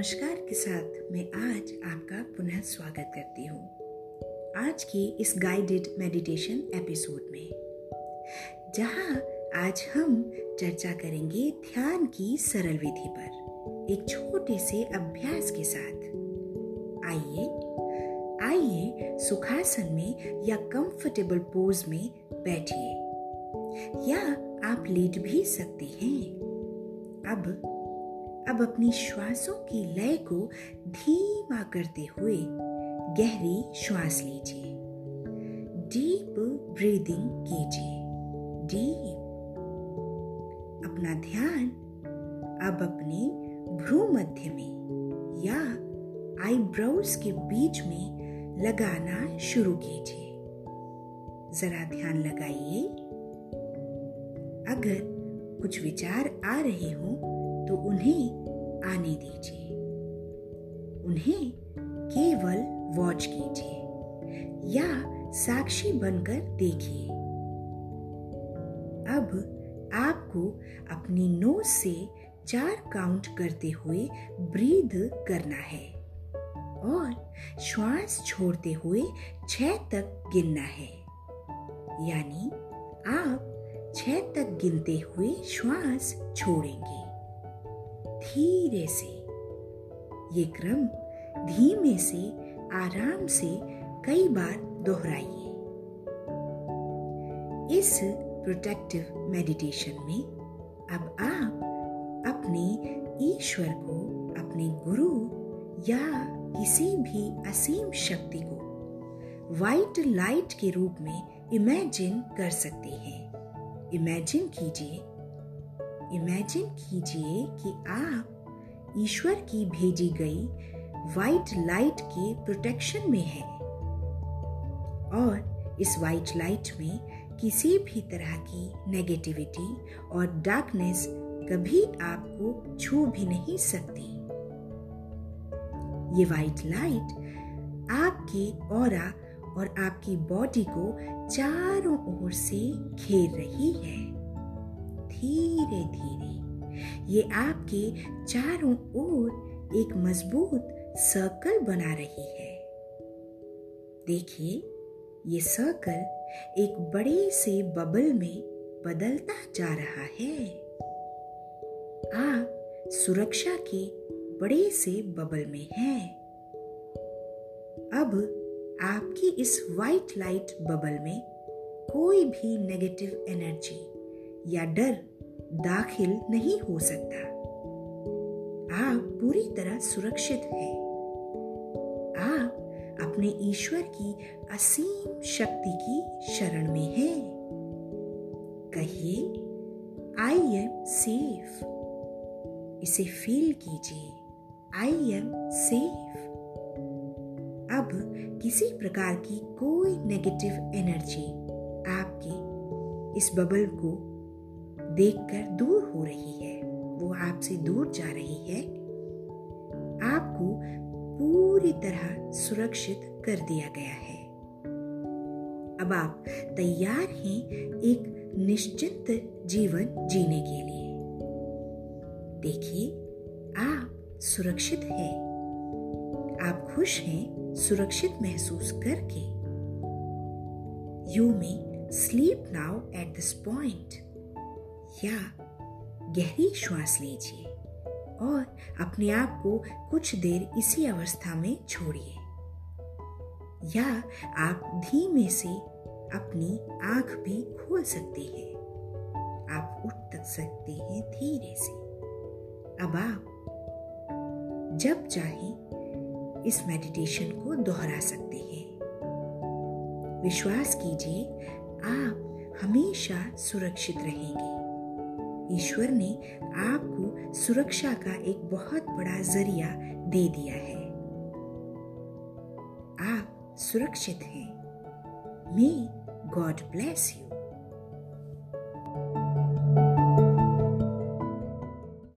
नमस्कार के साथ मैं आज आपका पुनः स्वागत करती हूँ। आज की इस गाइडेड मेडिटेशन एपिसोड में, जहाँ आज हम चर्चा करेंगे ध्यान की सरल विधि पर, एक छोटे से अभ्यास के साथ। आइए आइए सुखासन में या कंफर्टेबल पोज में बैठिए, या आप लेट भी सकते हैं। अब अब अपनी श्वासों की लय को धीमा करते हुए गहरी श्वास लीजिए। डीप ब्रीदिंग कीजिए। डीप अपना ध्यान अब अपने भ्रू मध्य में या आईब्रोज के बीच में लगाना शुरू कीजिए। जरा ध्यान लगाइए। अगर कुछ विचार आ रहे हो तो उन्हें आने दीजिए। उन्हें केवल वॉच कीजिए या साक्षी बनकर देखिए। अब आपको अपनी नोज़ से चार काउंट करते हुए ब्रीद करना है और श्वास छोड़ते हुए छह तक गिनना है। यानी आप छह तक गिनते हुए श्वास छोड़ेंगे। धीरे से। ये क्रम धीमे से, आराम से कई बार दोहराइए। इस प्रोटेक्टिव मेडिटेशन में अब आप अपने ईश्वर को, अपने गुरु या किसी भी असीम शक्ति को वाइट लाइट के रूप में इमेजिन कर सकते हैं। इमेजिन कीजिए इमेजिन कीजिए कि आप ईश्वर की भेजी गई वाइट लाइट के प्रोटेक्शन में हैं। और इस वाइट लाइट में किसी भी तरह की नेगेटिविटी और डार्कनेस कभी आपको छू भी नहीं सकती। ये वाइट लाइट आपके और और आपकी बॉडी को चारों ओर से घेर रही है। धीरे धीरे। ये आपके चारों ओर एक मज़बूत सर्कल बना रही है। देखिए, ये सर्कल एक बड़े से बबल में बदलता जा रहा है। आप सुरक्षा के बड़े से बबल में हैं। अब आपकी इस वाइट लाइट बबल में कोई भी नेगेटिव एनर्जी या डर दाखिल नहीं हो सकता। आप पूरी तरह सुरक्षित हैं। आप अपने ईश्वर की असीम शक्ति की शरण में हैं। कहिए आई एम सेफ़ इसे फील कीजिए आई एम सेफ़ अब किसी प्रकार की कोई नेगेटिव एनर्जी आपके इस बबल को देखकर दूर हो रही है। वो आपसे दूर जा रही है। आपको पूरी तरह सुरक्षित कर दिया गया है। अब आप तैयार हैं एक निश्चित जीवन जीने के लिए। देखिए, आप सुरक्षित हैं। आप खुश हैं सुरक्षित महसूस करके। You may sleep now at this point या गहरी श्वास लीजिए और अपने आप को कुछ देर इसी अवस्था में छोड़िए। या आप धीमे से अपनी आँख भी खोल सकते हैं। आप उठ तक सकते हैं धीरे से। अब आप जब चाहे इस मेडिटेशन को दोहरा सकते हैं। विश्वास कीजिए, आप हमेशा सुरक्षित रहेंगे। ईश्वर ने आपको सुरक्षा का एक बहुत बड़ा ज़रिया दे दिया है। आप सुरक्षित हैं। May God bless you